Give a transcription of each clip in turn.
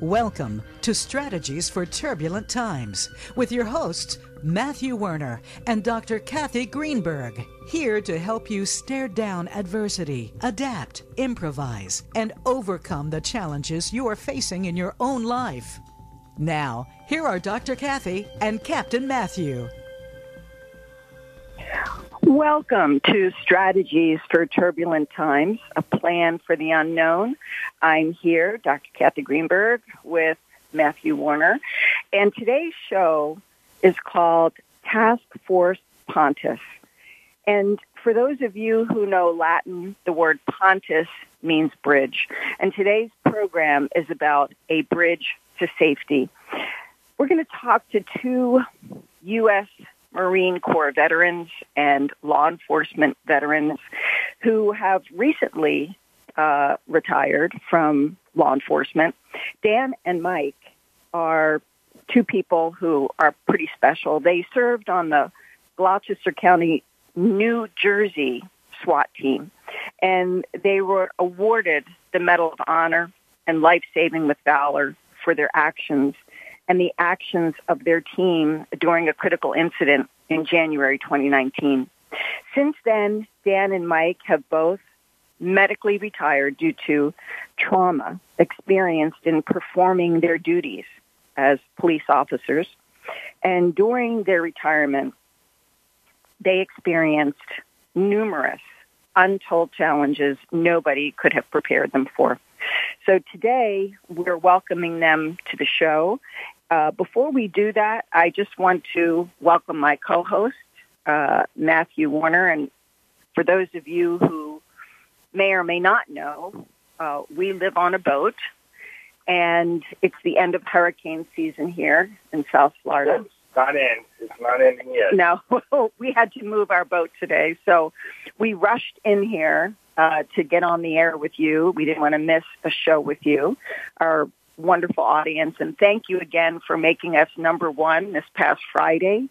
Welcome to Strategies for Turbulent Times with your hosts, Matthew Werner and Dr. Kathy Greenberg, here to help you stare down adversity, adapt, improvise, and overcome the challenges you are facing in your own life. Now, here are Dr. Kathy and Captain Matthew. Welcome to Strategies for Turbulent Times, a plan for the unknown. I'm here, Dr. Kathy Greenberg, with Matthew Warner. and today's show is called Task Force Pontis. And for those of you who know Latin, the word Pontis means bridge. And today's program is about a bridge to safety. We're going to talk to two U.S. Marine Corps veterans and law enforcement veterans who have recently uh, retired from law enforcement. Dan and Mike are two people who are pretty special. They served on the Gloucester County, New Jersey SWAT team, and they were awarded the Medal of Honor and Life Saving with Valor for their actions and the actions of their team during a critical incident in January 2019. Since then, Dan and Mike have both medically retired due to trauma experienced in performing their duties as police officers. And during their retirement, they experienced numerous untold challenges nobody could have prepared them for. So today, we're welcoming them to the show uh, before we do that, I just want to welcome my co-host, uh, Matthew Warner. And for those of you who may or may not know, uh, we live on a boat, and it's the end of hurricane season here in South Florida. It's not in. It's not ending yet. No, we had to move our boat today, so we rushed in here uh, to get on the air with you. We didn't want to miss a show with you. Our wonderful audience. And thank you again for making us number one this past Friday.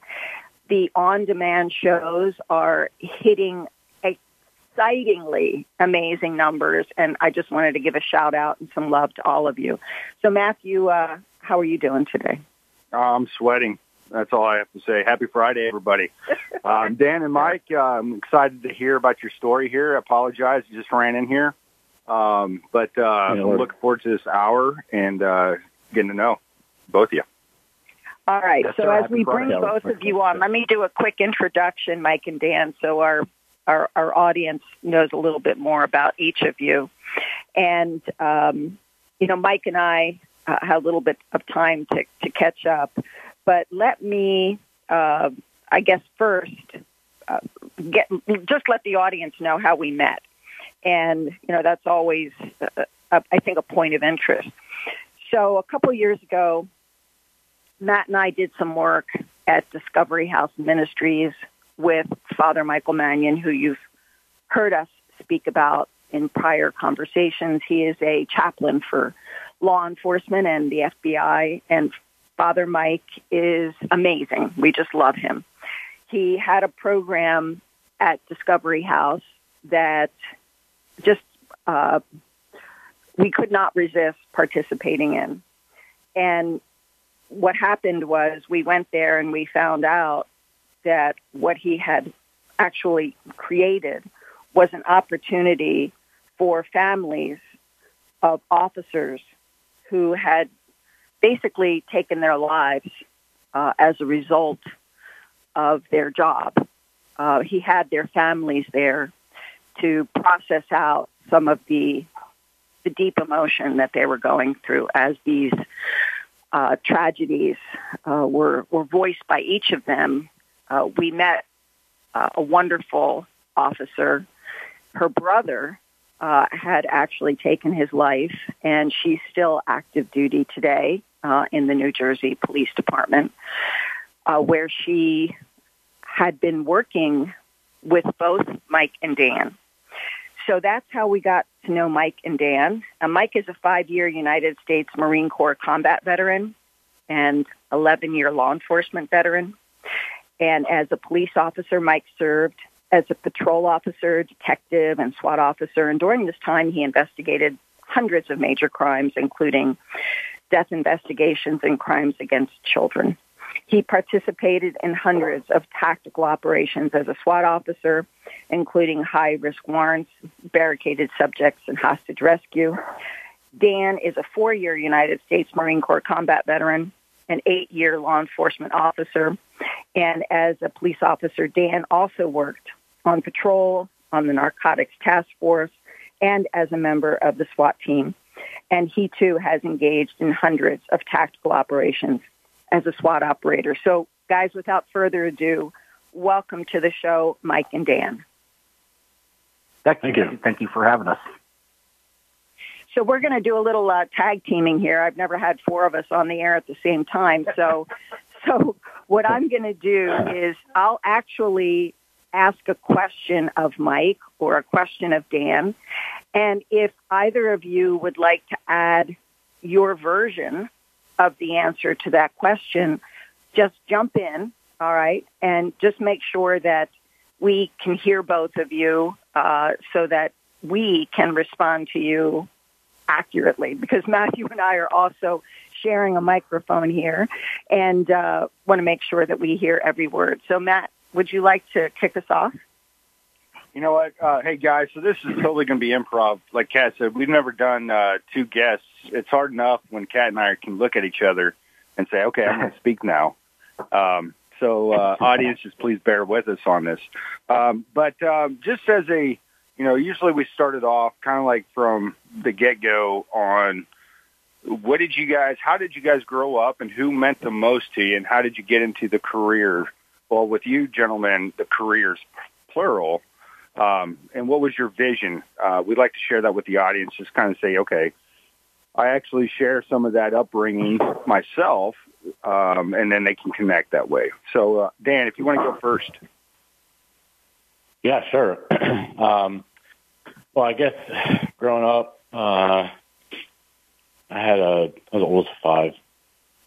The on-demand shows are hitting excitingly amazing numbers. And I just wanted to give a shout out and some love to all of you. So Matthew, uh, how are you doing today? I'm sweating. That's all I have to say. Happy Friday, everybody. um, Dan and Mike, uh, I'm excited to hear about your story here. I apologize. I just ran in here. Um, but uh, I'm looking forward to this hour and uh, getting to know both of you. All right. Yes, so sir. as we bring Friday. both of you on, let me do a quick introduction, Mike and Dan, so our our, our audience knows a little bit more about each of you. And um, you know, Mike and I uh, had a little bit of time to to catch up, but let me, uh, I guess, first uh, get just let the audience know how we met and you know that's always uh, uh, I think a point of interest. So a couple years ago, Matt and I did some work at Discovery House Ministries with Father Michael Mannion, who you've heard us speak about in prior conversations. He is a chaplain for law enforcement and the FBI, and Father Mike is amazing. We just love him. He had a program at Discovery House that just uh, we could not resist participating in. And what happened was we went there and we found out that what he had actually created was an opportunity for families of officers who had basically taken their lives uh, as a result of their job. Uh, he had their families there to process out some of the the deep emotion that they were going through as these uh, tragedies uh, were were voiced by each of them. Uh, we met uh, a wonderful officer. Her brother uh, had actually taken his life, and she's still active duty today uh, in the New Jersey Police Department, where she had been working with both Mike and Dan so that's how we got to know Mike and Dan. Uh, Mike is a five-year United States Marine Corps combat veteran and 11-year law enforcement veteran. And as a police officer, Mike served as a patrol officer, detective, and SWAT officer. And during this time, he investigated hundreds of major crimes, including death investigations, and crimes against children. He participated in hundreds of tactical operations as a SWAT officer, including high risk warrants, barricaded subjects, and hostage rescue. Dan is a four year United States Marine Corps combat veteran, an eight year law enforcement officer, and as a police officer, Dan also worked on patrol, on the narcotics task force, and as a member of the SWAT team. And he too has engaged in hundreds of tactical operations as a SWAT operator. So, guys, without further ado, welcome to the show, Mike and Dan. Thank you. Thank you for having us. So we're going to do a little uh, tag teaming here. I've never had four of us on the air at the same time. So, so what I'm going to do is I'll actually ask a question of Mike or a question of Dan, and if either of you would like to add your version of the answer to that question, just jump in, all right, and just make sure that we can hear both of you uh, so that we can respond to you accurately because Matthew and I are also sharing a microphone here and uh, want to make sure that we hear every word. So, Matt, would you like to kick us off? You know what? Uh, hey, guys, so this is totally going to be improv. Like Kat said, we've never done uh, two guests. It's hard enough when Kat and I can look at each other and say, okay, I'm going to speak now. Um, so, uh, audience, just please bear with us on this. Um, but um, just as a, you know, usually we started off kind of like from the get go on what did you guys, how did you guys grow up and who meant the most to you and how did you get into the career? Well, with you gentlemen, the careers plural. Um, and what was your vision? Uh, we'd like to share that with the audience. Just kind of say, okay, I actually share some of that upbringing myself, um, and then they can connect that way. So, uh, Dan, if you want to go first. Yeah, sure. um, well, I guess growing up, uh, I had a I was oldest of five.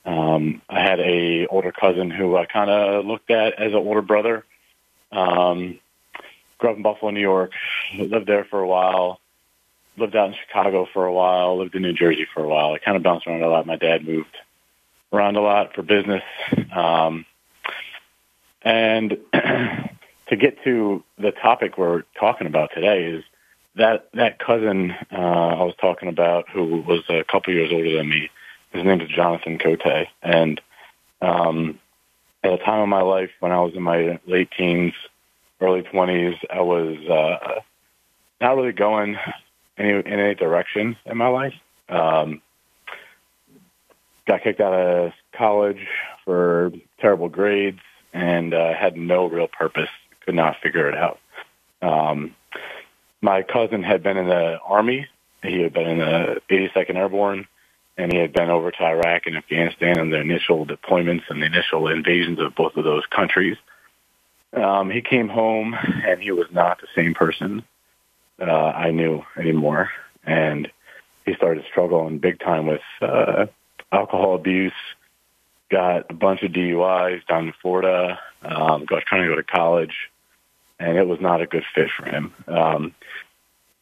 Um, I had a older cousin who I kind of looked at as an older brother. Um, grew up in Buffalo, New York. Lived there for a while. Lived out in Chicago for a while. Lived in New Jersey for a while. I kind of bounced around a lot. My dad moved around a lot for business. Um, and to get to the topic we're talking about today is that that cousin uh, I was talking about, who was a couple years older than me, his name is Jonathan Cote, and um, at a time of my life when I was in my late teens, early twenties, I was uh, not really going any in any direction in my life. Um, got kicked out of college for terrible grades and uh, had no real purpose. Could not figure it out. Um, my cousin had been in the army. He had been in the 82nd Airborne, and he had been over to Iraq and Afghanistan in the initial deployments and the initial invasions of both of those countries. Um, he came home, and he was not the same person uh, I knew anymore, and he started struggling big time with uh, alcohol abuse. Got a bunch of DUIs down in Florida. Um, got trying to go to college and it was not a good fit for him. Um,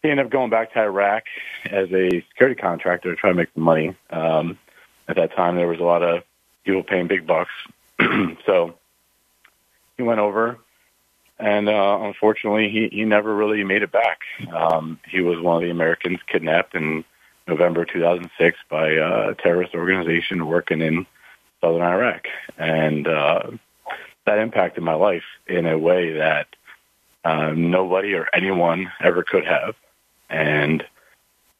he ended up going back to Iraq as a security contractor to try to make some money. Um, at that time, there was a lot of people paying big bucks. so he went over, and uh, unfortunately, he, he never really made it back. Um, he was one of the Americans kidnapped in November 2006 by a terrorist organization working in southern Iraq. And uh, that impacted my life in a way that uh, nobody or anyone ever could have. And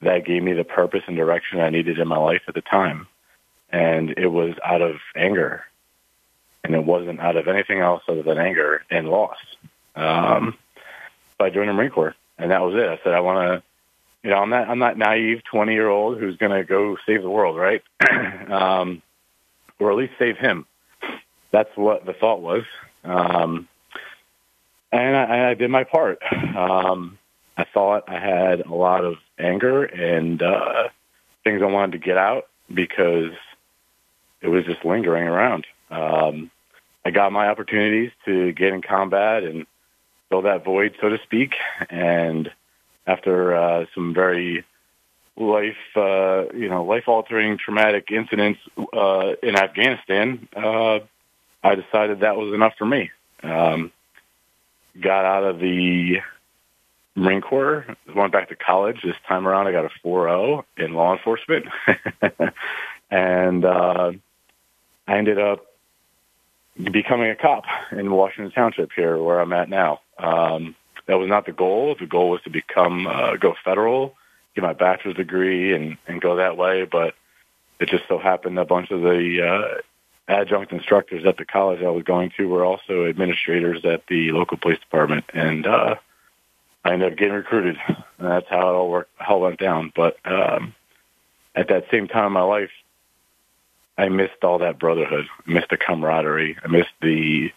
that gave me the purpose and direction I needed in my life at the time. And it was out of anger. And it wasn't out of anything else other than anger and loss. Um, I joined the Marine Corps. And that was it. I said, I want to, you know, I'm not, I'm not naive 20 year old who's going to go save the world, right? um, or at least save him. That's what the thought was. Um, and I, I did my part. Um, I thought I had a lot of anger and uh, things I wanted to get out because it was just lingering around. Um, I got my opportunities to get in combat and fill that void, so to speak. And after uh, some very life, uh, you know, life-altering traumatic incidents uh, in Afghanistan, uh, I decided that was enough for me. Um, got out of the Marine Corps, went back to college. This time around, I got a 4.0 in law enforcement, and uh, I ended up becoming a cop in Washington Township here, where I'm at now. Um, that was not the goal. The goal was to become uh, go federal, get my bachelor's degree, and and go that way. But it just so happened a bunch of the uh, adjunct instructors at the college I was going to were also administrators at the local police department, and uh, I ended up getting recruited. And that's how it all worked, how it went down. But um, at that same time in my life, I missed all that brotherhood. I missed the camaraderie. I missed the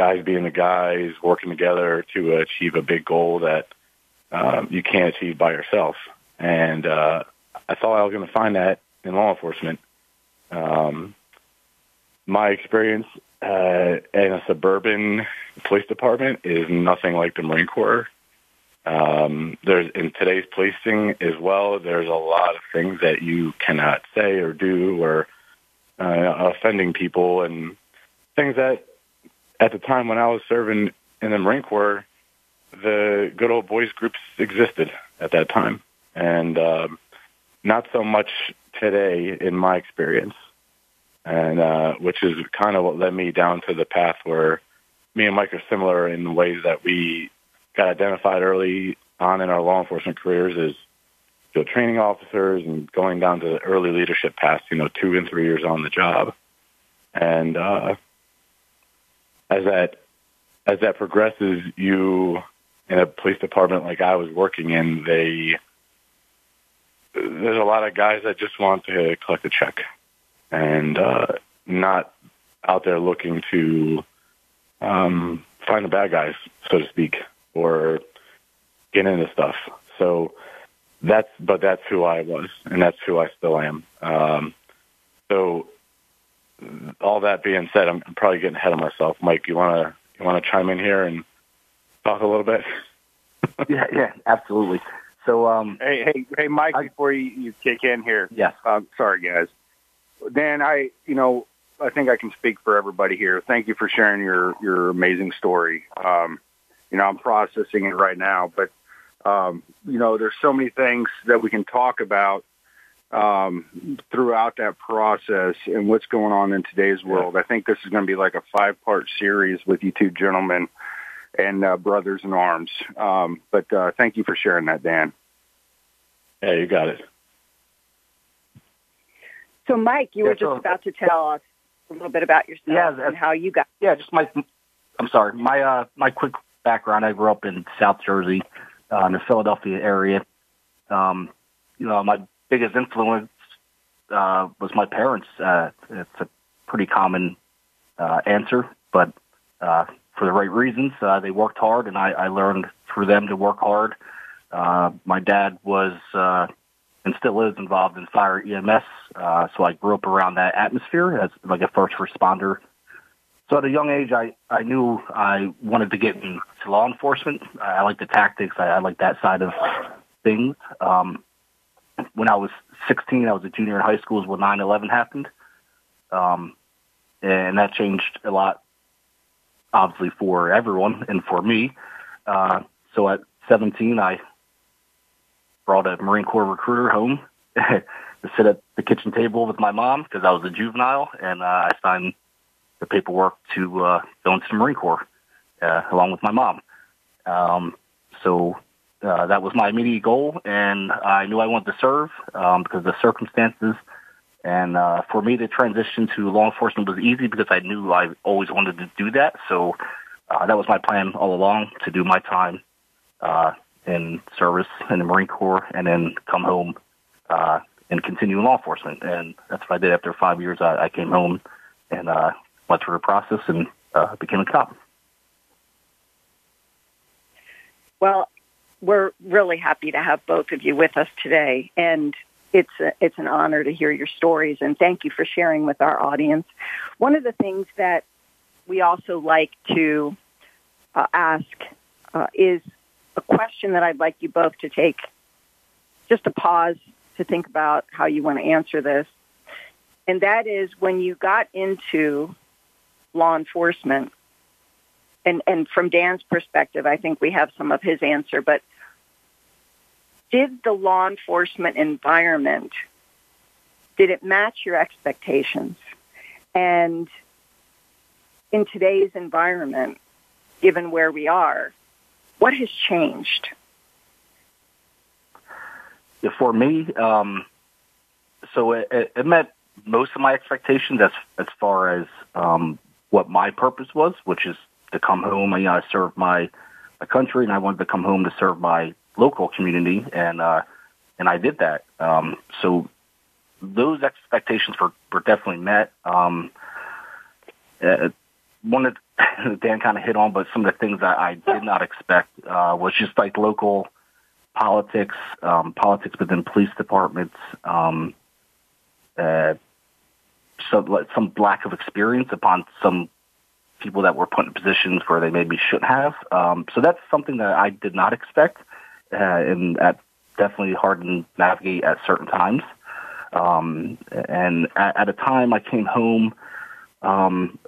guys being the guys, working together to achieve a big goal that um, you can't achieve by yourself. And uh, I thought I was going to find that in law enforcement. Um, my experience uh, in a suburban police department is nothing like the Marine Corps. Um, there's in today's policing as well. There's a lot of things that you cannot say or do, or uh, offending people, and things that at the time when I was serving in the Marine Corps, the good old boys groups existed at that time, and um, not so much today in my experience and uh, which is kind of what led me down to the path where me and Mike are similar in ways that we got identified early on in our law enforcement careers as training officers and going down to the early leadership path, you know, two and three years on the job. And uh, as that as that progresses, you in a police department like I was working in, they there's a lot of guys that just want to collect a check and uh, not out there looking to um, find the bad guys, so to speak, or get into stuff. So that's, but that's who I was, and that's who I still am. Um, so all that being said, I'm, I'm probably getting ahead of myself. Mike, you want to you want to chime in here and talk a little bit? yeah, yeah, absolutely. So, um, hey, hey, hey, Mike, I, before you, you kick in here, yes, um, sorry, guys. Dan, I, you know, I think I can speak for everybody here. Thank you for sharing your your amazing story. Um, you know, I'm processing it right now, but um, you know, there's so many things that we can talk about um, throughout that process and what's going on in today's world. I think this is going to be like a five part series with you two gentlemen and uh, brothers in arms. Um, but uh, thank you for sharing that, Dan. Yeah, you got it. So, Mike, you yeah, were just so, about to tell us a little bit about yourself yeah, and how you got. Yeah, just my. I'm sorry. My uh, my quick background. I grew up in South Jersey, uh, in the Philadelphia area. Um, you know, my biggest influence uh, was my parents. Uh, it's a pretty common uh, answer, but uh, for the right reasons. Uh, they worked hard, and I, I learned through them to work hard. Uh, my dad was uh, and still is involved in fire EMS. Uh, so I grew up around that atmosphere as like a first responder. So at a young age, I, I knew I wanted to get into law enforcement. I, I like the tactics. I, I like that side of things. Um, when I was 16, I was a junior in high school is when 9-11 happened. Um, and that changed a lot, obviously for everyone and for me. Uh, so at 17, I brought a Marine Corps recruiter home to sit at the kitchen table with my mom because I was a juvenile, and uh, I signed the paperwork to uh, go into the Marine Corps uh, along with my mom. Um, so uh, that was my immediate goal, and I knew I wanted to serve um, because of the circumstances. And uh, for me the transition to law enforcement was easy because I knew I always wanted to do that. So uh, that was my plan all along to do my time uh, in service in the Marine Corps and then come home uh, and continue in law enforcement. And that's what I did after five years. I, I came home and uh, went through the process and uh, became a cop. Well, we're really happy to have both of you with us today, and it's a, it's an honor to hear your stories. And thank you for sharing with our audience. One of the things that we also like to uh, ask uh, is a question that I'd like you both to take just a pause to think about how you want to answer this. And that is when you got into law enforcement, and, and from Dan's perspective, I think we have some of his answer, but did the law enforcement environment, did it match your expectations? And in today's environment, given where we are, what has changed? For me, um, so it, it, met most of my expectations as as far as um, what my purpose was, which is to come home. You know, I served my my country, and I wanted to come home to serve my local community, and uh, and I did that. Um, so those expectations were, were definitely met. Um, uh, one that Dan kind of hit on, but some of the things that I did not expect uh, was just like local politics, um, politics within police departments, um, uh, some some lack of experience upon some people that were put in positions where they maybe shouldn't have. Um, so that's something that I did not expect, uh, and that definitely hard to navigate at certain times. Um, and at, at a time I came home, um,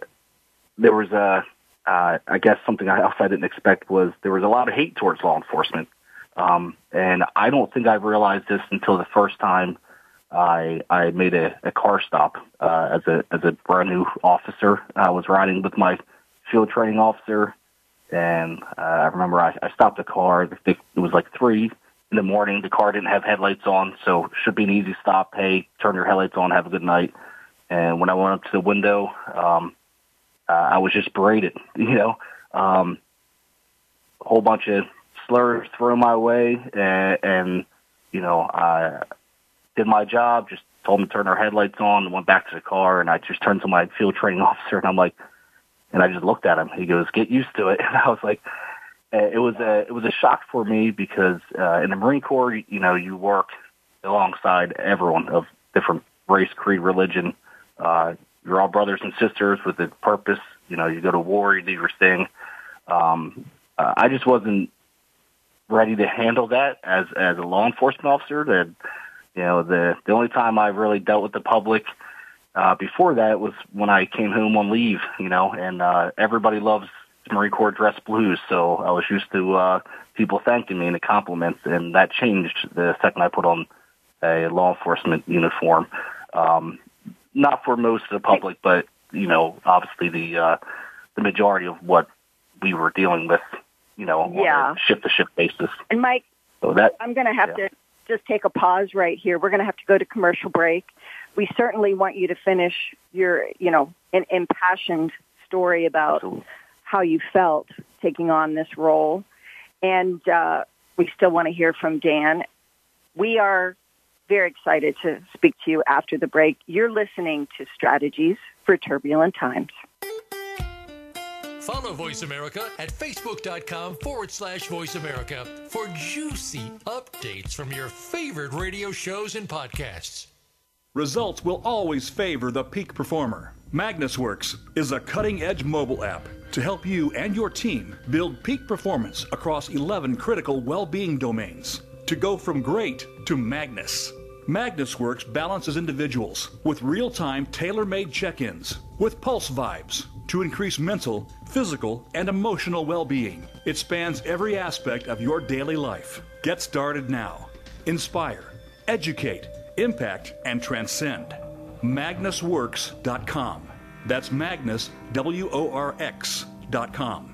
there was a, uh, I guess something else I didn't expect was there was a lot of hate towards law enforcement. Um, and I don't think I realized this until the first time I I made a, a car stop uh, as a as a brand new officer. I was riding with my field training officer, and uh, I remember I, I stopped the car. It was like three in the morning. The car didn't have headlights on, so should be an easy stop. Hey, turn your headlights on. Have a good night. And when I went up to the window, um, uh, I was just berated. You know, um, a whole bunch of slurs thrown my way, and, and you know, I did my job. Just told them to turn their headlights on, and went back to the car. And I just turned to my field training officer, and I'm like, and I just looked at him. He goes, "Get used to it." And I was like, uh, it was a it was a shock for me because uh, in the Marine Corps, you, you know, you work alongside everyone of different race, creed, religion. Uh, you're all brothers and sisters with a purpose. You know, you go to war, you do your thing. Um, uh, I just wasn't ready to handle that as as a law enforcement officer. That you know, the the only time I've really dealt with the public uh, before that was when I came home on leave. You know, and uh, everybody loves Marine Corps dress blues, so I was used to uh, people thanking me and the compliments, and that changed the second I put on a law enforcement uniform. Um, not for most of the public, but you know, obviously the uh, the majority of what we were dealing with, you know, yeah. on a ship to ship basis. And Mike, so that I'm going to have yeah. to just take a pause right here. We're going to have to go to commercial break. We certainly want you to finish your, you know, an impassioned story about how you felt taking on this role, and uh, we still want to hear from Dan. We are very excited to speak to you after the break. You're listening to Strategies for Turbulent Times. Follow Voice America at facebook.com forward slash voice America for juicy updates from your favorite radio shows and podcasts. Results will always favor the peak performer. MagnusWorx is a cutting edge mobile app to help you and your team build peak performance across 11 critical well being domains to go from great to Magnus. MagnusWorx balances individuals with real time tailor made check ins with pulse vibes to increase mental, physical, and emotional well being. It spans every aspect of your daily life. Get started now. Inspire, educate, impact, and transcend. MagnusWorx.com. That's Magnus, W O R X.com.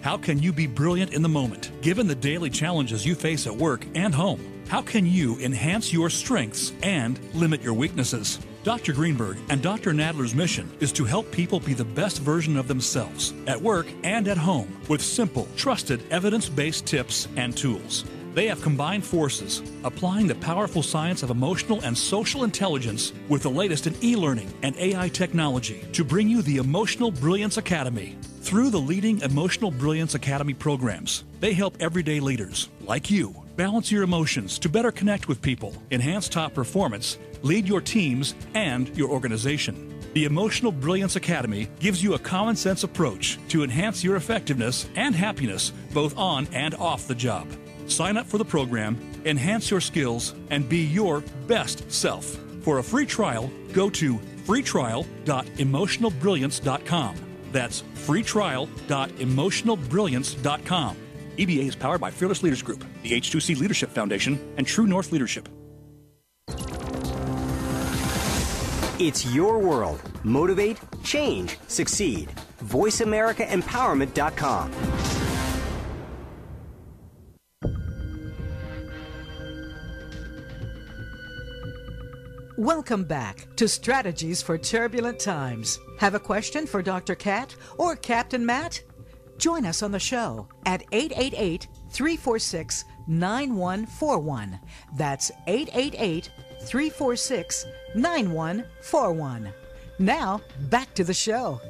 How can you be brilliant in the moment, given the daily challenges you face at work and home? How can you enhance your strengths and limit your weaknesses? Dr. Greenberg and Dr. Nadler's mission is to help people be the best version of themselves at work and at home with simple, trusted, evidence based tips and tools. They have combined forces, applying the powerful science of emotional and social intelligence with the latest in e learning and AI technology to bring you the Emotional Brilliance Academy. Through the leading Emotional Brilliance Academy programs, they help everyday leaders, like you, balance your emotions to better connect with people, enhance top performance, lead your teams and your organization. The Emotional Brilliance Academy gives you a common sense approach to enhance your effectiveness and happiness both on and off the job. Sign up for the program, enhance your skills, and be your best self. For a free trial, go to freetrial.emotionalbrilliance.com. That's freetrial.emotionalbrilliance.com. EBA is powered by Fearless Leaders Group, the H2C Leadership Foundation, and True North Leadership. It's your world. Motivate, change, succeed. VoiceAmericaEmpowerment.com. Welcome back to Strategies for Turbulent Times. Have a question for Dr. Cat or Captain Matt? Join us on the show at 888 346 9141. That's 888 346 9141. Now, back to the show.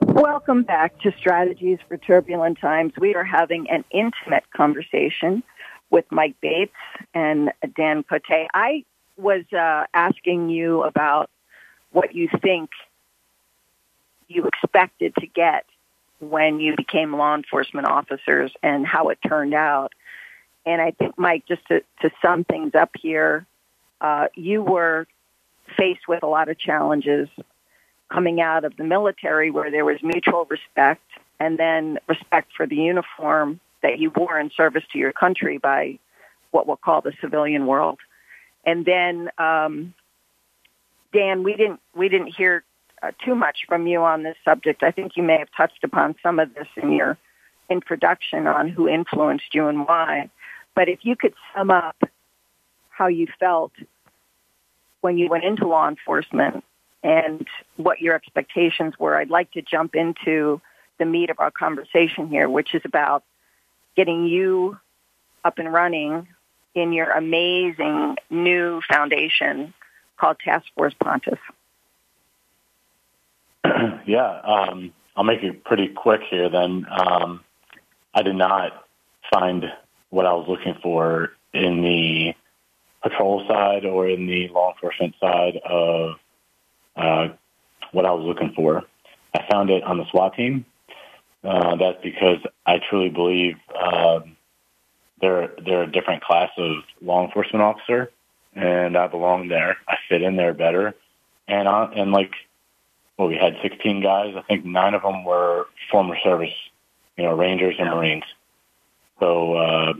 Welcome back to Strategies for Turbulent Times. We are having an intimate conversation with Mike Bates and Dan Cote. I was uh, asking you about what you think you expected to get when you became law enforcement officers and how it turned out. And I think, Mike, just to, to sum things up here, uh, you were faced with a lot of challenges coming out of the military where there was mutual respect and then respect for the uniform that you wore in service to your country by what we'll call the civilian world. And then, um, Dan, we didn't we didn't hear uh, too much from you on this subject. I think you may have touched upon some of this in your introduction on who influenced you and why. But if you could sum up how you felt when you went into law enforcement and what your expectations were, I'd like to jump into the meat of our conversation here, which is about getting you up and running in your amazing new foundation called Task Force Pontis? yeah, um, I'll make it pretty quick here then. Um, I did not find what I was looking for in the patrol side or in the law enforcement side of uh, what I was looking for. I found it on the SWAT team. Uh, that's because I truly believe um, they're they're a different class of law enforcement officer, and I belong there. I fit in there better, and I, and like, well, we had 16 guys. I think nine of them were former service, you know, Rangers and Marines. So uh,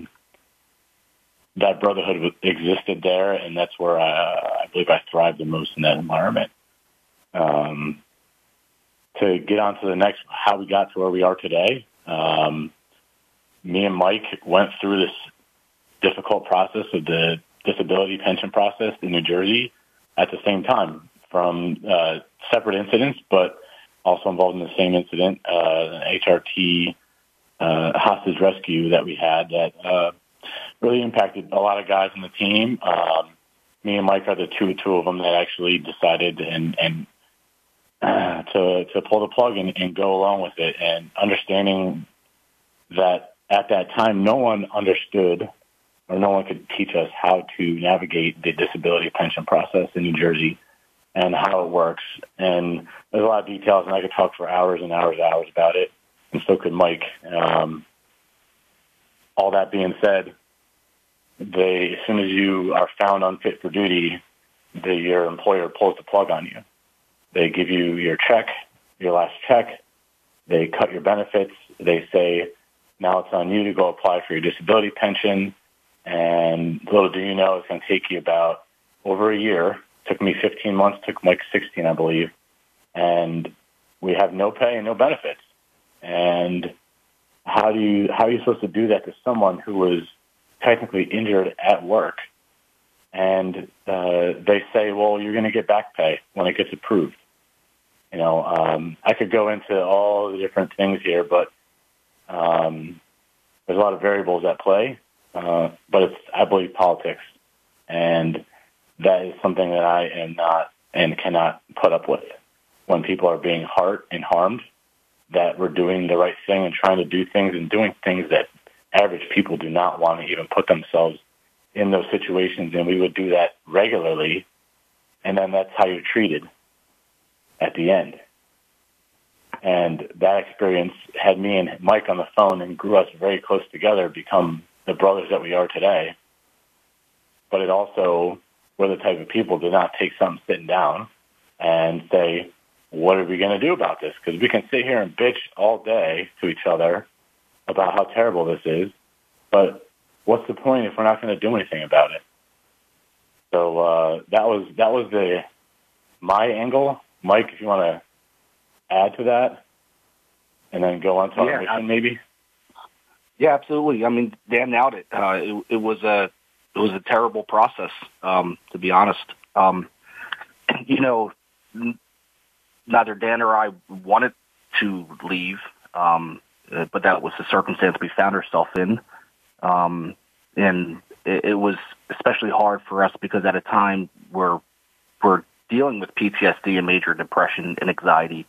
that brotherhood existed there, and that's where I, I believe I thrived the most in that environment. Um, to get on to the next, how we got to where we are today. Um, me and Mike went through this difficult process of the disability pension process in New Jersey at the same time from uh, separate incidents, but also involved in the same incident, uh, an HRT uh, hostage rescue that we had that uh, really impacted a lot of guys on the team. Um, me and Mike are the two two of them that actually decided and and uh, to to pull the plug and, and go along with it, and understanding that at that time, no one understood or no one could teach us how to navigate the disability pension process in New Jersey and how it works. And there's a lot of details, and I could talk for hours and hours and hours about it, and so could Mike. Um, all that being said, they as soon as you are found unfit for duty, the, your employer pulls the plug on you. They give you your check, your last check. They cut your benefits. They say now it's on you to go apply for your disability pension. And little do you know, it's going to take you about over a year. It took me 15 months, took Mike 16, I believe. And we have no pay and no benefits. And how do you, how are you supposed to do that to someone who was technically injured at work? And uh, they say, well, you're going to get back pay when it gets approved. You know, um, I could go into all the different things here, but um, there's a lot of variables at play, uh, but it's, I believe, politics. And that is something that I am not and cannot put up with. When people are being hurt and harmed, that we're doing the right thing and trying to do things and doing things that average people do not want to even put themselves in those situations. And we would do that regularly. And then that's how you're treated at the end. And that experience had me and Mike on the phone and grew us very close together, become the brothers that we are today. But it also, we're the type of people to not take something sitting down and say, what are we going to do about this? Because we can sit here and bitch all day to each other about how terrible this is, but what's the point if we're not going to do anything about it? So uh, that was that was the my angle, Mike. If you want to add to that, and then go on to yeah, mission, maybe. Yeah, absolutely. I mean, Dan nailed it. Uh, it, it was a it was a terrible process, um, to be honest. Um, you know, neither Dan or I wanted to leave, um, uh, but that was the circumstance we found ourselves in. Um, and it, it was especially hard for us because at a time we're we're dealing with PTSD and major depression and anxiety.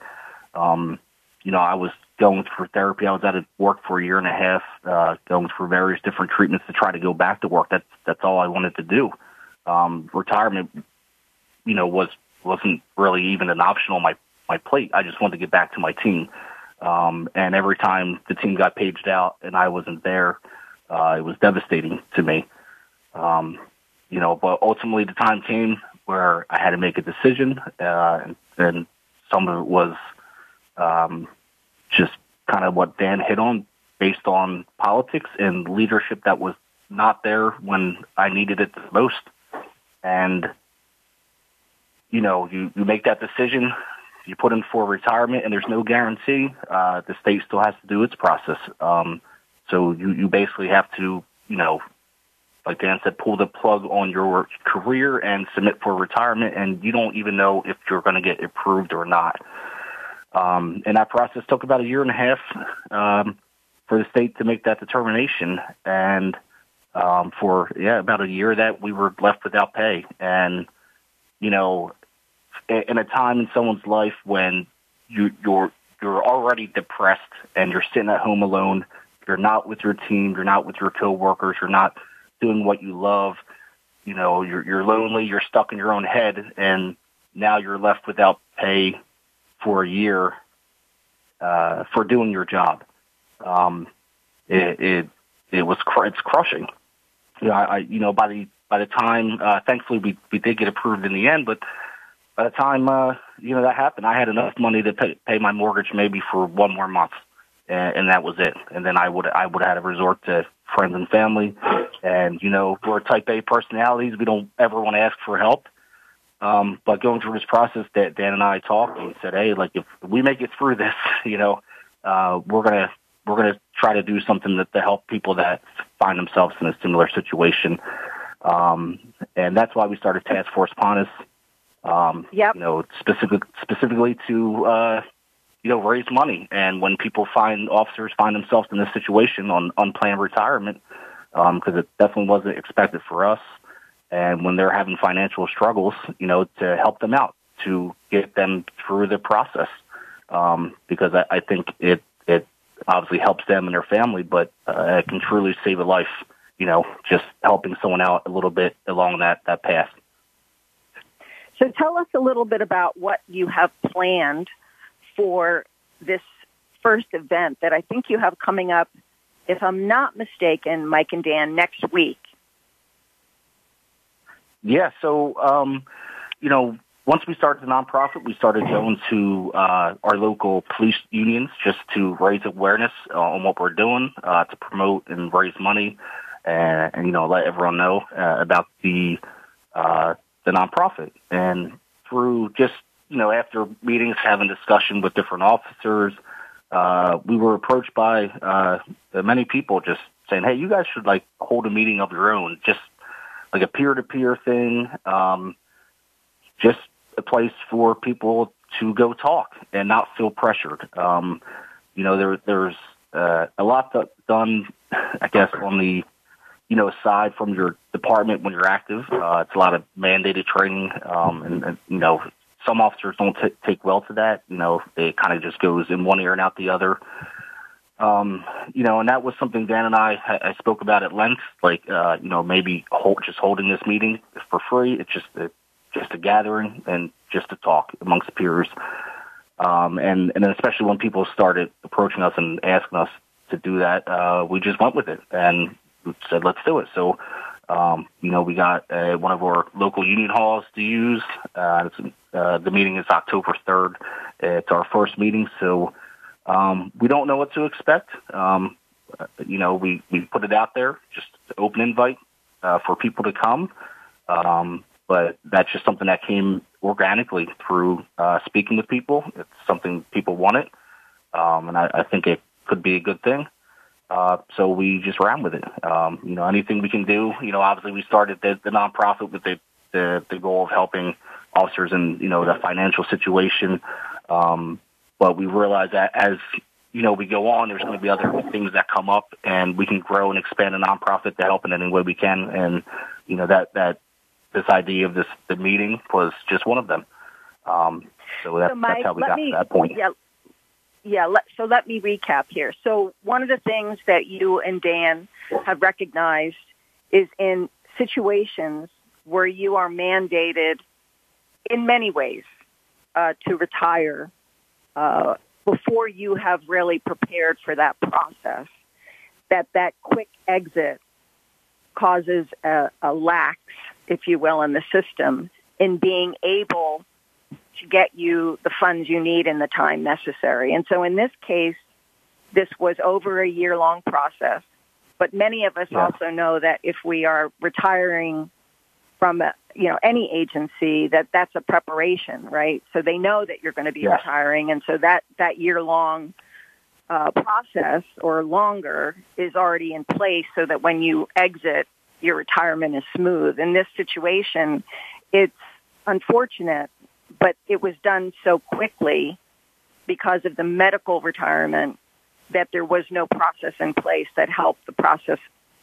Um, you know, I was going through therapy. I was out of work for a year and a half, uh, going through various different treatments to try to go back to work. That's that's all I wanted to do. Um, retirement, you know, was wasn't really even an option on my my plate. I just wanted to get back to my team. Um, and every time the team got paged out and I wasn't there, uh, it was devastating to me. Um, you know, but ultimately the time came where I had to make a decision, uh, and, and some of it was um, just kind of what Dan hit on, based on politics and leadership that was not there when I needed it the most. And you know, you you make that decision, you put in for retirement, and there's no guarantee. Uh, the state still has to do its process. Um, so you you basically have to, you know, like Dan said, pull the plug on your career and submit for retirement, and you don't even know if you're going to get approved or not. Um, and that process took about a year and a half um, for the state to make that determination, and um, for yeah, about a year that we were left without pay. And you know, in a time in someone's life when you, you're you're already depressed and you're sitting at home alone, you're not with your team, you're not with your coworkers, you're not doing what you love. You know, you're you're lonely, you're stuck in your own head, and now you're left without pay for a year uh, for doing your job. Um, it, it it was cr- it's crushing. You know, I, I you know by the by the time uh, thankfully we we did get approved in the end, but by the time uh, you know that happened, I had enough money to pay, pay my mortgage maybe for one more month, and, and that was it. And then I would I would have had to resort to friends and family, and you know we're Type A personalities. We don't ever want to ask for help. Um, but going through this process, that Dan and I talked and said, "Hey, like if we make it through this, you know, uh, we're gonna we're gonna try to do something that to help people that find themselves in a similar situation." Um, and that's why we started Task Force Pontis. Um, yep. You know, specific, specifically to uh, you know raise money, and when people find officers find themselves in this situation on unplanned retirement, because um, it definitely wasn't expected for us and when they're having financial struggles, you know, to help them out, to get them through the process. Um, because I, I think it, it obviously helps them and their family, but uh, it can truly save a life, you know, just helping someone out a little bit along that, that path. So tell us a little bit about what you have planned for this first event that I think you have coming up, if I'm not mistaken, Mike and Dan, next week. Yeah, so um, you know, once we started the nonprofit, we started going to uh, our local police unions just to raise awareness on what we're doing uh, to promote and raise money, and, and you know, let everyone know uh, about the uh, the nonprofit. And through just you know, after meetings, having discussion with different officers, uh, we were approached by uh, many people just saying, "Hey, you guys should like hold a meeting of your own, just like a peer-to-peer thing, um, just a place for people to go talk and not feel pressured. Um, you know, there, there's uh, a lot done, I guess, on the you know aside from your department when you're active. Uh, it's a lot of mandated training, um, and, and you know some officers don't t- take well to that. You know, it kind of just goes in one ear and out the other. Um, you know, and that was something Dan and I I spoke about at length. Like, uh, you know, maybe hold, just holding this meeting for free. It's just a, just a gathering and just a talk amongst peers. Um, and, and especially when people started approaching us and asking us to do that, uh, we just went with it and said, let's do it. So, um, you know, we got uh, one of our local union halls to use. Uh, uh, the meeting is October 3rd. It's our first meeting, so um, we don't know what to expect. Um, uh, you know, we, we put it out there, just open invite uh, for people to come. Um, but that's just something that came organically through uh, speaking with people. It's something people wanted, um, and I, I think it could be a good thing. Uh, so we just ran with it. Um, you know, anything we can do. You know, obviously we started the, the nonprofit with the, the the goal of helping officers in you know the financial situation. Um, but we realize that as you know we go on, there's going to be other things that come up, and we can grow and expand a nonprofit to help in any way we can. And you know that that this idea of this the meeting was just one of them. Um, so, that, so Mike, that's how we got me, to that point. Yeah, yeah, let, so let me recap here. So one of the things that you and Dan have recognized is in situations where you are mandated in many ways uh, to retire uh, before you have really prepared for that process, that that quick exit causes a, a lax, if you will, in the system in being able to get you the funds you need in the time necessary. And so in this case, this was over a year long process. But many of us yeah. also know that if we are retiring from a, you know any agency, that that's a preparation, right? So they know that you're going to be yeah. retiring, and so that that year long uh, process or longer is already in place, so that when you exit, your retirement is smooth. In this situation, it's unfortunate but it was done so quickly because of the medical retirement that there was no process in place that helped the process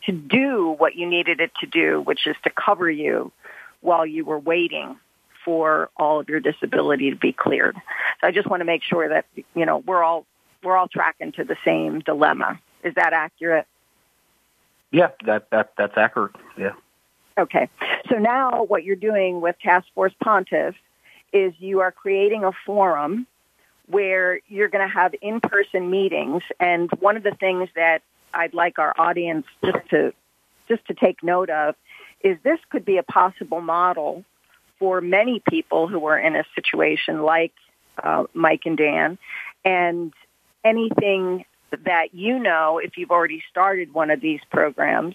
to do what you needed it to do, which is to cover you while you were waiting for all of your disability to be cleared. So I just want to make sure that you know we're all we're all tracking to the same dilemma. Is that accurate? Yeah, that that that's accurate. Yeah. Okay. So now what you're doing with Task Force Pontis is you are creating a forum where you're going to have in-person meetings. And one of the things that I'd like our audience just to just to take note of is this could be a possible model for many people who are in a situation like uh, Mike and Dan, and anything that you know, if you've already started one of these programs,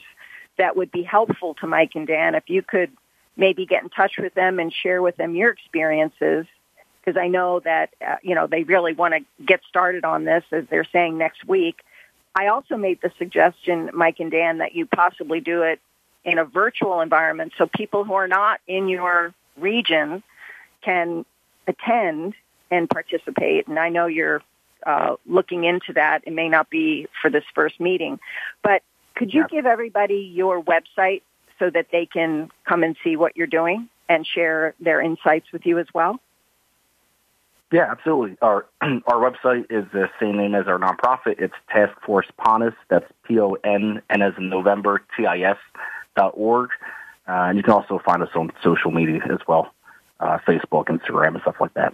that would be helpful to Mike and Dan. If you could maybe get in touch with them and share with them your experiences because I know that uh, you know they really want to get started on this as they're saying next week. I also made the suggestion, Mike and Dan, that you possibly do it in a virtual environment so people who are not in your region can attend and participate. And I know you're uh, looking into that. It may not be for this first meeting, but could you yeah. give everybody your website so that they can come and see what you're doing and share their insights with you as well? Yeah, absolutely. Our our website is the same name as our nonprofit. It's Task Force Pontis. That's P O N N as in November T I S dot org. Uh, and you can also find us on social media as well, uh, Facebook, Instagram, and stuff like that.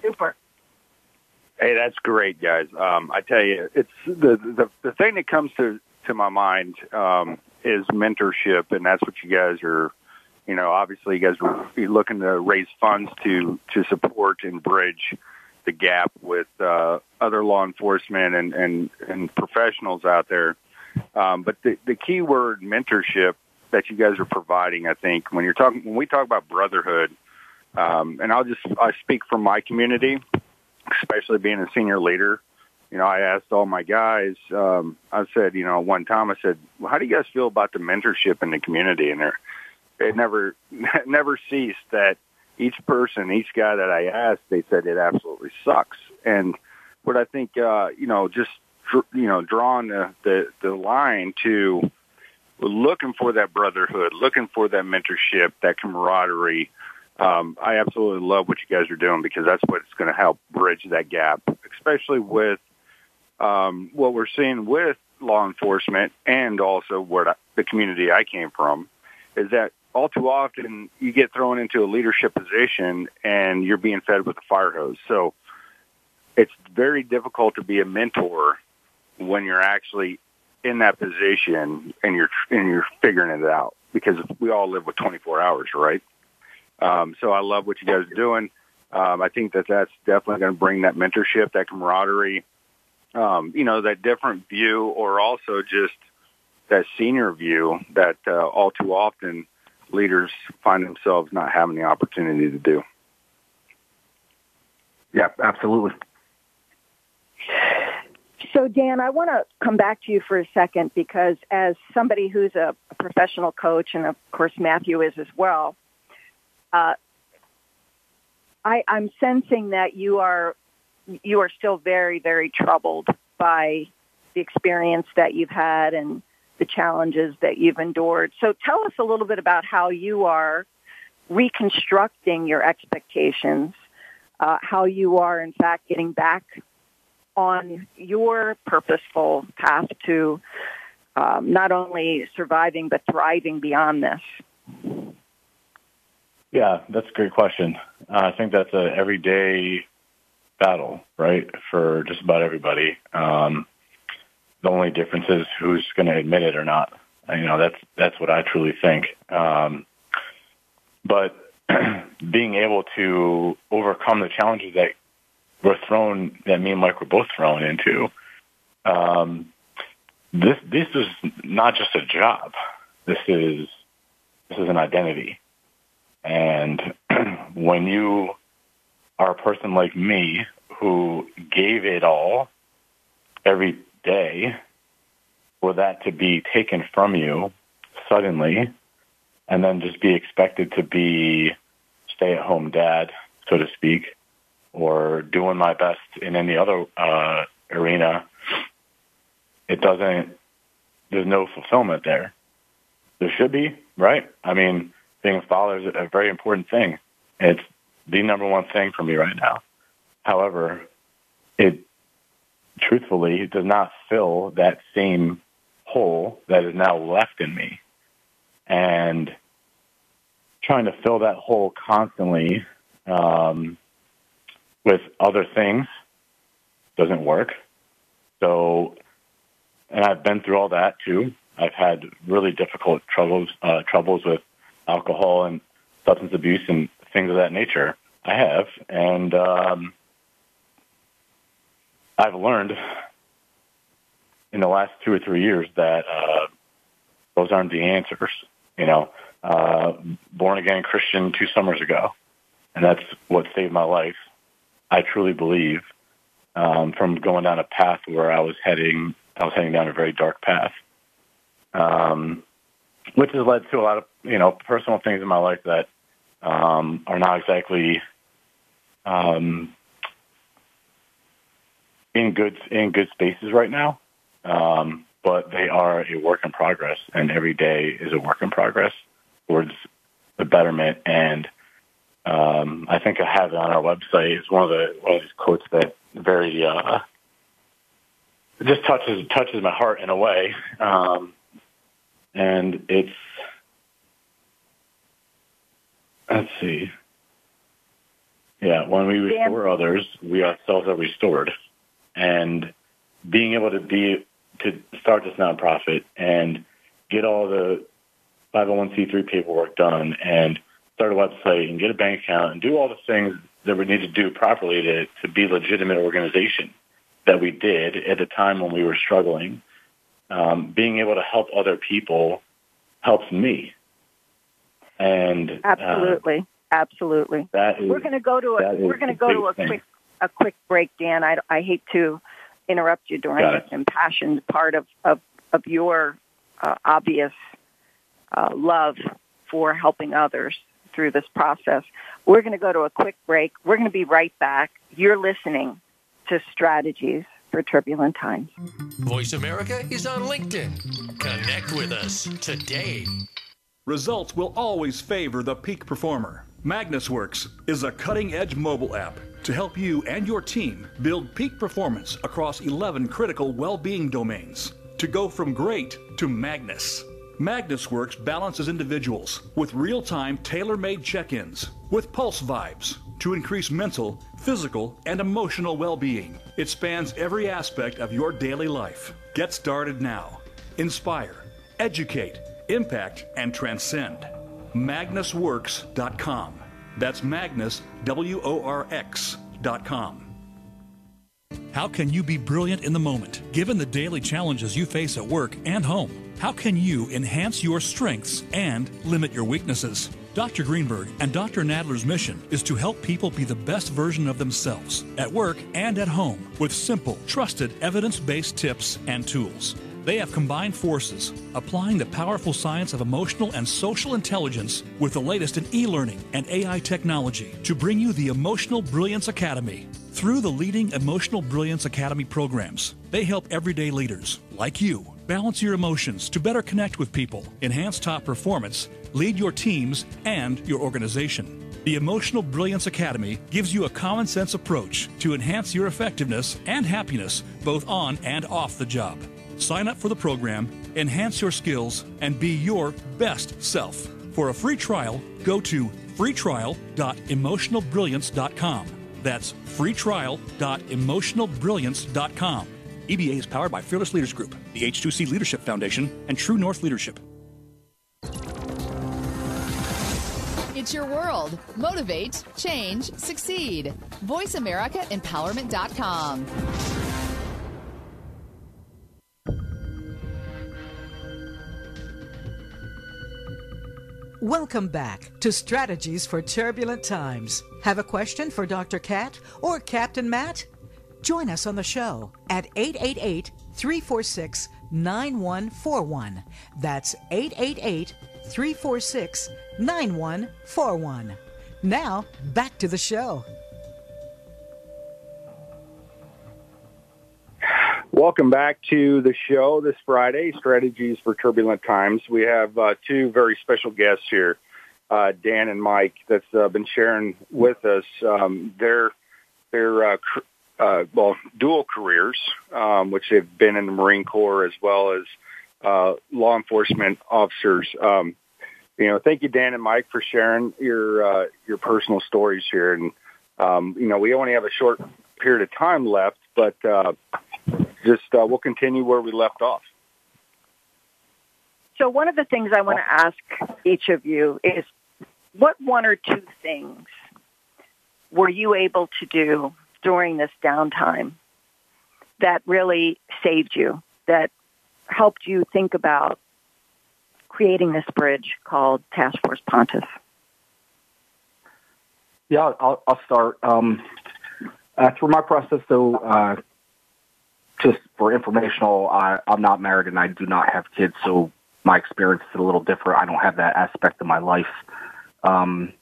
Super. Hey, that's great, guys. Um, I tell you, it's the, the the thing that comes to to my mind um, is mentorship, and that's what you guys are. You know, obviously, you guys are looking to raise funds to to support and bridge the gap with uh, other law enforcement and and, and professionals out there. Um, but the the key word mentorship that you guys are providing, I think, when you're talking when we talk about brotherhood, um, and I'll just I speak from my community, especially being a senior leader you know, I asked all my guys, um, I said, you know, one time I said, well, how do you guys feel about the mentorship in the community? And it never, never ceased that each person, each guy that I asked, they said it absolutely sucks. And what I think, uh, you know, just, you know, drawing the, the, the line to looking for that brotherhood, looking for that mentorship, that camaraderie, um, I absolutely love what you guys are doing because that's what's going to help bridge that gap, especially with um, what we're seeing with law enforcement and also what the community I came from is that all too often you get thrown into a leadership position and you're being fed with a fire hose. So it's very difficult to be a mentor when you're actually in that position and you're and you're figuring it out because we all live with 24 hours, right? Um, so I love what you guys are doing. Um, I think that that's definitely going to bring that mentorship, that camaraderie, um, you know, that different view, or also just that senior view that uh, all too often leaders find themselves not having the opportunity to do. Yeah, absolutely. So, Dan, I want to come back to you for a second because as somebody who's a, a professional coach, and of course Matthew is as well, uh, I, I'm sensing that you are you are still very, very troubled by the experience that you've had and the challenges that you've endured. So tell us a little bit about how you are reconstructing your expectations, uh, how you are in fact getting back on your purposeful path to um, not only surviving but thriving beyond this. Yeah, that's a great question. Uh, I think that's a everyday battle, right, for just about everybody. Um, the only difference is who's going to admit it or not. You know, that's that's what I truly think. Um, but being able to overcome the challenges that were thrown, that me and Mike were both thrown into, um, this this is not just a job. This is this is an identity. And when you are a person like me who gave it all every day for that to be taken from you suddenly and then just be expected to be stay at home dad, so to speak, or doing my best in any other uh, arena, it doesn't, there's no fulfillment there. There should be, right? I mean, being a father is a very important thing. It's the number one thing for me right now. However, it truthfully does not fill that same hole that is now left in me. And trying to fill that hole constantly um, with other things doesn't work. So, and I've been through all that too. I've had really difficult troubles uh, troubles with alcohol and substance abuse and things of that nature. I have, and um, I've learned in the last two or three years that uh, those aren't the answers. You know, uh, born again Christian two summers ago, and that's what saved my life. I truly believe um, from going down a path where I was heading, I was heading down a very dark path. Um, which has led to a lot of you know personal things in my life that um, are not exactly um, in good in good spaces right now. Um, but they are a work in progress, and every day is a work in progress towards the betterment. And um, I think I have it on our website. It's one of the one of these quotes that very uh, just touches touches my heart in a way. Um, and it's let's see. Yeah, when we restore Dan. others, we ourselves are restored. And being able to be to start this nonprofit and get all the 501c3 paperwork done and start a website and get a bank account and do all the things that we need to do properly to, to be a legitimate organization that we did at the time when we were struggling um, being able to help other people helps me. And uh, absolutely, uh, absolutely. That is, we're going to go to a we're going to go to a thing. quick a quick break, Dan. I, I hate to interrupt you during this impassioned part of of, of your uh, obvious uh, love for helping others through this process. We're going to go to a quick break. We're going to be right back. You're listening to Strategies for turbulent times. Voice America is on LinkedIn. Connect with us today. Results will always favor the peak performer. MagnusWorx is a cutting edge mobile app to help you and your team build peak performance across 11 critical well being domains to go from great to Magnus. MagnusWorx balances individuals with real time tailor made check ins with Pulse Vibes to increase mental, physical, and emotional well being. It spans every aspect of your daily life. Get started now. Inspire, educate, impact, and transcend. MagnusWorx.com. That's Magnus, W O R X.com. How can you be brilliant in the moment, given the daily challenges you face at work and home? How can you enhance your strengths and limit your weaknesses? Dr. Greenberg and Dr. Nadler's mission is to help people be the best version of themselves at work and at home with simple, trusted, evidence based tips and tools. They have combined forces, applying the powerful science of emotional and social intelligence with the latest in e learning and AI technology to bring you the Emotional Brilliance Academy. Through the leading Emotional Brilliance Academy programs, they help everyday leaders, like you, balance your emotions to better connect with people, enhance top performance, lead your teams and your organization. The Emotional Brilliance Academy gives you a common sense approach to enhance your effectiveness and happiness both on and off the job. Sign up for the program, enhance your skills, and be your best self. For a free trial, go to freetrial.emotionalbrilliance.com. That's freetrial.emotionalbrilliance.com. EBA is powered by Fearless Leaders Group, the H2C Leadership Foundation, and True North Leadership. It's your world. Motivate, change, succeed. VoiceAmericaEmpowerment.com. Welcome back to Strategies for Turbulent Times. Have a question for Dr. Cat or Captain Matt? Join us on the show at 888 346 9141. That's 888 346 9141. Now, back to the show. Welcome back to the show this Friday, Strategies for Turbulent Times. We have uh, two very special guests here, uh, Dan and Mike, that's uh, been sharing with us um, their their uh, cr- uh, well dual careers, um, which they've been in the Marine Corps as well as uh, law enforcement officers. Um, you know, thank you, Dan and Mike, for sharing your your personal stories here. And um, you know, we only have a short period of time left, but just uh, we'll continue where we left off. So one of the things I want to ask each of you is what one or two things were you able to do during this downtime that really saved you, that helped you think about creating this bridge called Task Force Pontis? Yeah, I'll, I'll start. Um, uh, through my process, though, uh, just for informational, I, I'm not married and I do not have kids, so my experience is a little different. I don't have that aspect of my life. Um,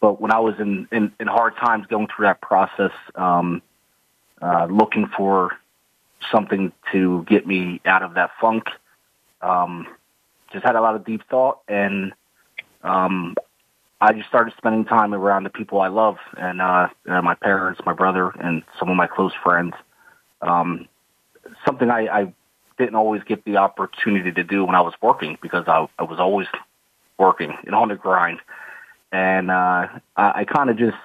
but when I was in, in, in hard times going through that process, um, uh, looking for something to get me out of that funk, um, just had a lot of deep thought and, um, I just started spending time around the people I love and, uh, and my parents, my brother, and some of my close friends um, something I, I didn't always get the opportunity to do when I was working because I, I was always working and on the grind. And uh, I, I kind of just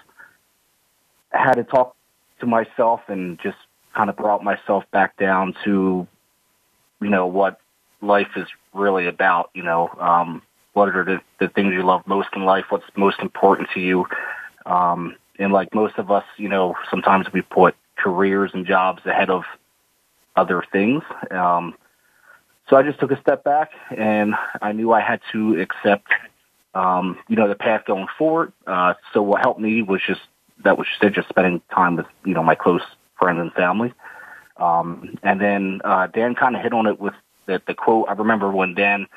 had to talk to myself and just kind of brought myself back down to, you know, what life is really about. You know, um, what are the, the things you love most in life? What's most important to you? Um, and like most of us, you know, sometimes we put careers and jobs ahead of other things. Um, so I just took a step back and I knew I had to accept, um, you know, the path going forward. Uh, so what helped me was just, that was just, just spending time with, you know, my close friends and family. Um, and then, uh, Dan kind of hit on it with the, the quote. I remember when Dan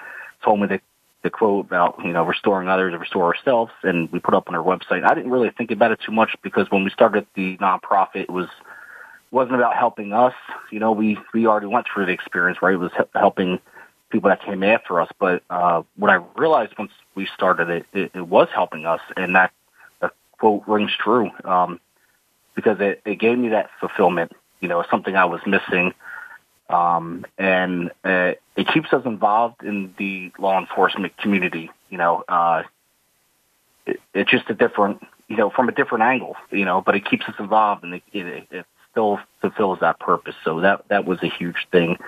told me the, the quote about, you know, restoring others and restore ourselves and we put up on our website. I didn't really think about it too much because when we started the nonprofit, it was, wasn't about helping us. You know, we we already went through the experience, where It was helping people that came after us. But uh, what I realized once we started it, it, it was helping us, and that quote rings true um, because it, it gave me that fulfillment. You know, something I was missing um, and uh, it keeps us involved in the law enforcement community. You know, uh, it, it's just a different, you know, from a different angle. You know, but it keeps us involved, and it, it, it fulfills that purpose. So that that was a huge thing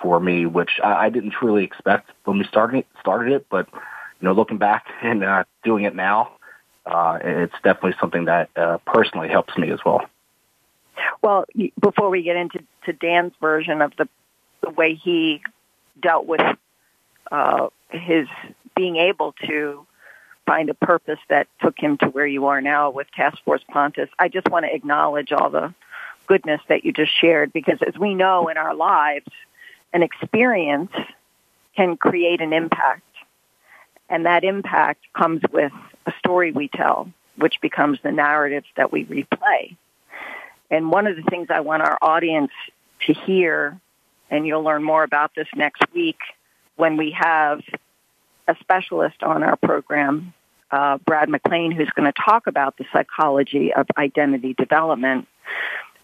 for me, which I, I didn't truly expect when we started started it. But you know, looking back and uh, doing it now, uh, it's definitely something that uh, personally helps me as well. Well, before we get into to Dan's version of the the way he dealt with uh, his being able to find a purpose that took him to where you are now with Task Force Pontis, I just want to acknowledge all the goodness that you just shared because as we know in our lives, an experience can create an impact. And that impact comes with a story we tell, which becomes the narrative that we replay. And one of the things I want our audience to hear, and you'll learn more about this next week when we have a specialist on our program, uh, Brad McLean, who's going to talk about the psychology of identity development,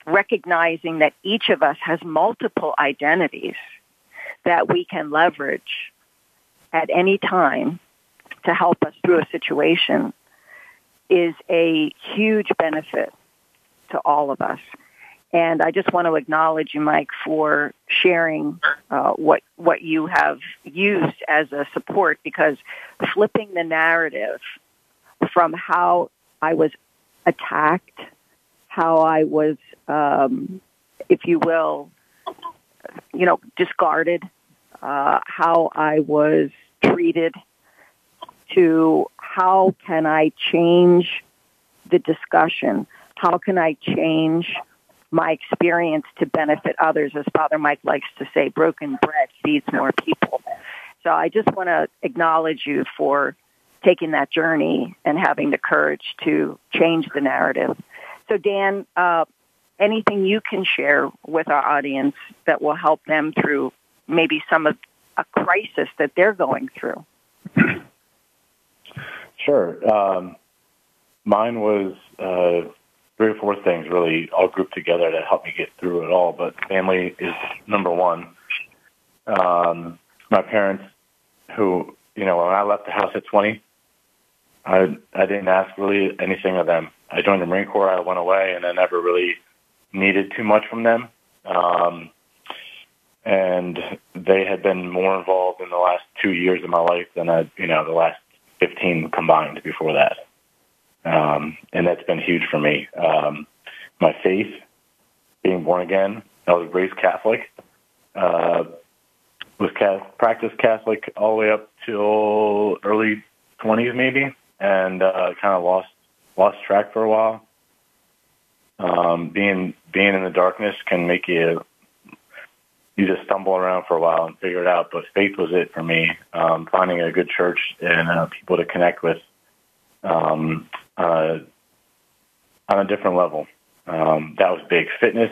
recognizing that each of us has multiple identities that we can leverage at any time to help us through a situation is a huge benefit to all of us. And I just want to acknowledge you, Mike, for sharing uh, what what you have used as a support because flipping the narrative from how I was attacked, how I was, um, if you will, you know, discarded, uh, how I was treated, to how can I change the discussion how can I change my experience to benefit others? As Father Mike likes to say, broken bread feeds more people. So I just want to acknowledge you for taking that journey and having the courage to change the narrative. So Dan, uh, anything you can share with our audience that will help them through maybe some of a crisis that they're going through? Sure. Um, mine was uh, three or four things really all grouped together that helped me get through it all. But family is number one. Um, my parents, who you know, when I left the house at 20, I I didn't ask really anything of them. I joined the Marine Corps. I went away, and I never really needed too much from them. Um, and they had been more involved in the last two years of my life than I, you know, the last 15 combined before that um, and that's been huge for me. Um, my faith, being born again, I was raised Catholic, uh, was Catholic, practiced Catholic all the way up till early 20s maybe, and uh, kind of lost lost track for a while. Um, being being in the darkness can make you you just stumble around for a while and figure it out. But faith was it for me. Um, finding a good church and uh, people to connect with um, uh, on a different level. Um, that was big. Fitness,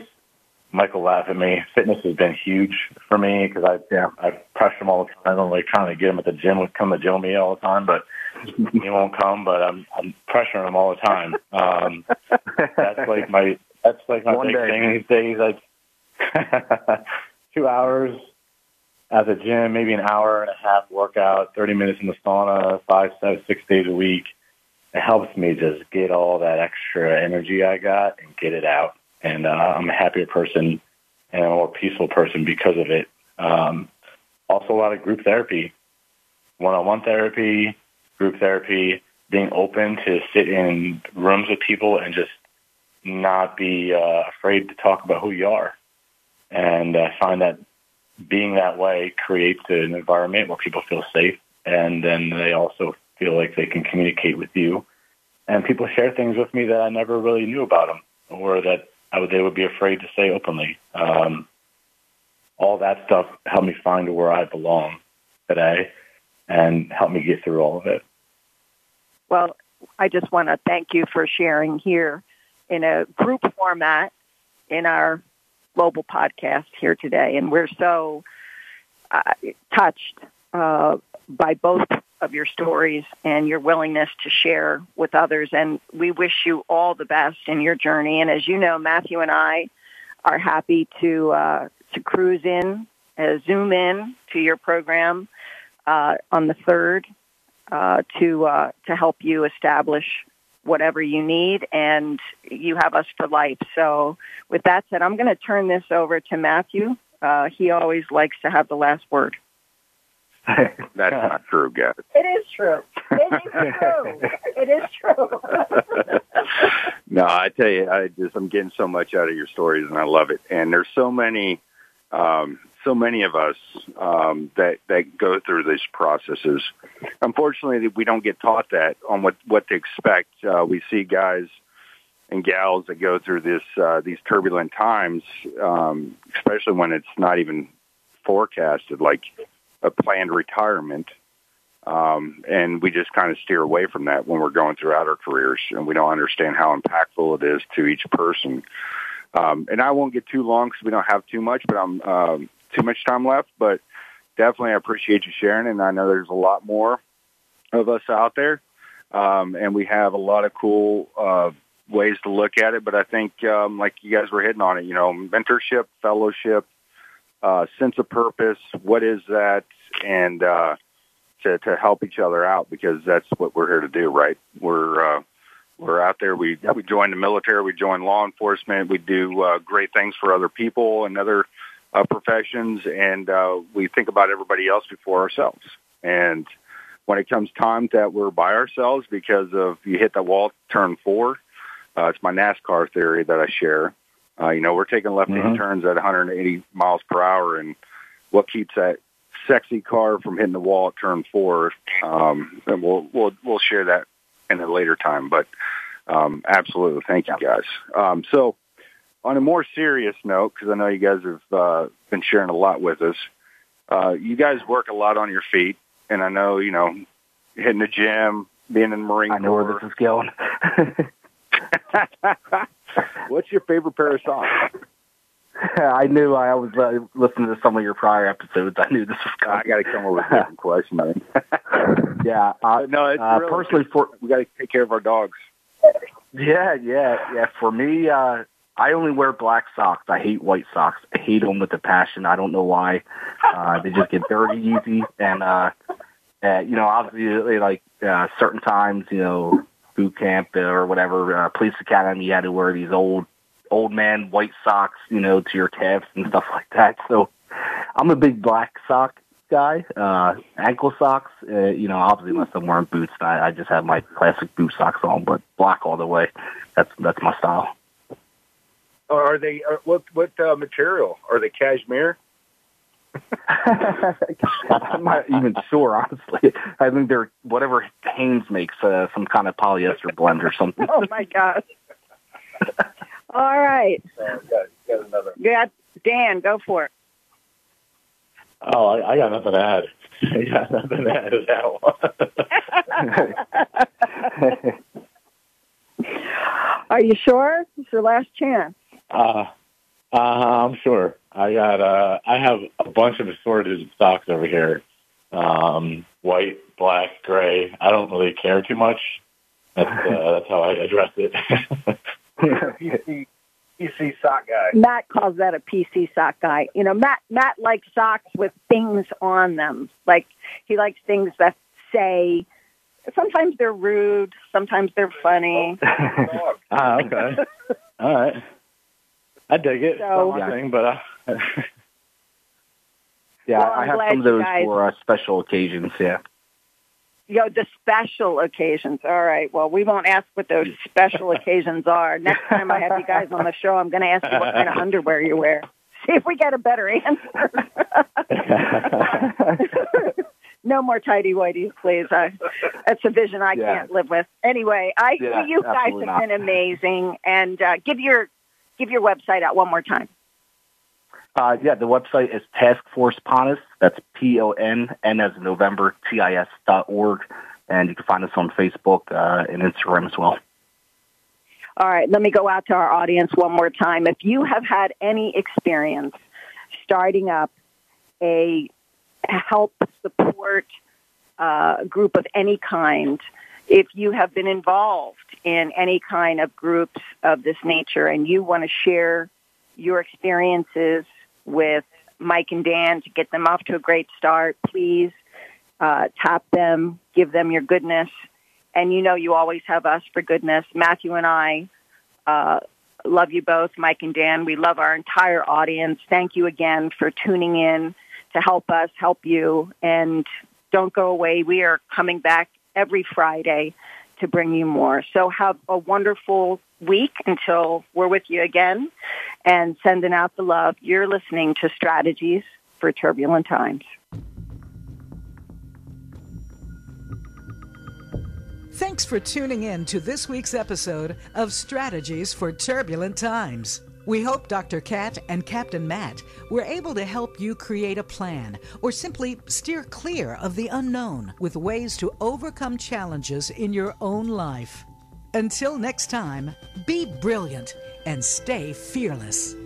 Michael laughed at me. Fitness has been huge for me because I yeah I pressure him all the time. I'm like trying to get him at the gym, come to gym with me all the time, but he won't come. But I'm I'm pressuring him all the time. Um, that's like my that's like my One big day. thing these days. Like two hours at the gym, maybe an hour and a half workout, 30 minutes in the sauna, five, seven, six days a week it helps me just get all that extra energy I got and get it out. And uh, I'm a happier person and a more peaceful person because of it. Um, also, a lot of group therapy, one-on-one therapy, group therapy, being open to sit in rooms with people and just not be uh, afraid to talk about who you are. And I find that being that way creates an environment where people feel safe, and then they also feel like they can communicate with you. And people share things with me that I never really knew about them or that I would, they would be afraid to say openly. Um, all that stuff helped me find where I belong today and help me get through all of it. Well, I just want to thank you for sharing here in a group format in our global podcast here today. And we're so uh, touched uh, by both of your stories and your willingness to share with others. And we wish you all the best in your journey. And as you know, Matthew and I are happy to uh, to cruise in, uh, zoom in to your program uh, on the third uh, to uh, to help you establish whatever you need, and you have us for life. So, with that said, I'm going to turn this over to Matthew. Uh, he always likes to have the last word. That's not true, guys. It is true. It is true. it is true. no, I tell you, I just I'm getting so much out of your stories, and I love it. And there's so many, um, so many of us um, that that go through these processes. Unfortunately, we don't get taught that on what what to expect. Uh, we see guys and gals that go through this uh, these turbulent times, um, especially when it's not even forecasted, like a planned retirement. Um, and we just kind of steer away from that when we're going throughout our careers, and we don't understand how impactful it is to each person. Um, and I won't get too long because we don't have too much, but I'm um, too much time left. But definitely, I appreciate you sharing, and I know there's a lot more of us out there, um, and we have a lot of cool uh, ways to look at it. But I think, um, like you guys were hitting on it, you know, mentorship, fellowship, uh, sense of purpose. What is that? And uh, to to help each other out because that's what we're here to do, right? We're uh, we're out there. We we join the military. We join law enforcement. We do uh, great things for other people and other uh, professions, and uh, we think about everybody else before ourselves. And when it comes time that we're by ourselves because of you hit the wall, turn four. Uh, it's my NASCAR theory that I share. Uh, you know, we're taking left-hand mm-hmm. turns at 180 miles per hour, and what keeps that sexy car from hitting the wall at turn four? Um, and we'll we'll we'll share that in a later time. But um, absolutely, thank you guys. Um, so, on a more serious note, because I know you guys have uh, been sharing a lot with us, uh, you guys work a lot on your feet, and I know you know hitting the gym, being in the Marine I know Corps. where this is going. What's your favorite pair of socks? I knew I was uh, listening to some of your prior episodes. I knew this was coming. I got to come up with a different question. I yeah, uh, no, it's uh, really, personally for we got to take care of our dogs. Yeah, yeah, yeah. For me, uh, I only wear black socks. I hate white socks. I hate them with a passion. I don't know why. Uh, they just get dirty easy, and uh, uh, you know, obviously, like uh, certain times, you know, boot camp or whatever, uh, police academy, you had to wear these old, old man white socks, you know, to your calves and stuff like that. So I'm a big black sock guy. Uh, ankle socks, uh, you know, obviously unless I'm wearing boots, I, I just have my classic boot socks on, but black all the way. That's, that's my style. Are they, are, what, what uh, material? Are they cashmere? I'm not even sure, honestly. I think they're whatever Hanes makes, uh, some kind of polyester blend or something. Oh my gosh! All right. Got, got another. Yeah, Dan, go for it. Oh, I, I got nothing to add. I got nothing to add to that one. Are you sure? It's your last chance. Uh, uh, I'm sure. I got uh I have a bunch of assorted socks over here. Um white, black, gray. I don't really care too much. That's uh, that's how I address it. PC, PC sock guy. Matt calls that a PC sock guy. You know, Matt Matt likes socks with things on them. Like he likes things that say sometimes they're rude, sometimes they're funny. ah, okay. All right. I dig it. So, it's not my thing, but uh, yeah, Well, I have some of those guys- for uh, special occasions. Yeah. Yo, the special occasions. All right. Well, we won't ask what those special occasions are. Next time I have you guys on the show, I'm going to ask you what kind of underwear you wear. See if we get a better answer. no more tidy whities, please. I, that's a vision I Yeah. can't live with. Anyway, I Yeah, you guys have not. been amazing, and uh, give your give your website out one more time. Uh, yeah, the website is Task Force Pontis. That's P O N N as November T I S dot org, and you can find us on Facebook uh, and Instagram as well. All right, let me go out to our audience one more time. If you have had any experience starting up a help support uh, group of any kind, if you have been involved in any kind of groups of this nature and you want to share your experiences with Mike and Dan to get them off to a great start. Please uh, tap them, give them your goodness. And you know you always have us for goodness. Matthew and I uh, love you both, Mike and Dan. We love our entire audience. Thank you again for tuning in to help us help you. And don't go away. We are coming back every Friday to bring you more. So have a wonderful week until we're with you again and sending out the love. You're listening to Strategies for Turbulent Times. Thanks for tuning in to this week's episode of Strategies for Turbulent Times. We hope Dr. Cat and Captain Matt were able to help you create a plan or simply steer clear of the unknown with ways to overcome challenges in your own life. Until next time, be brilliant and stay fearless.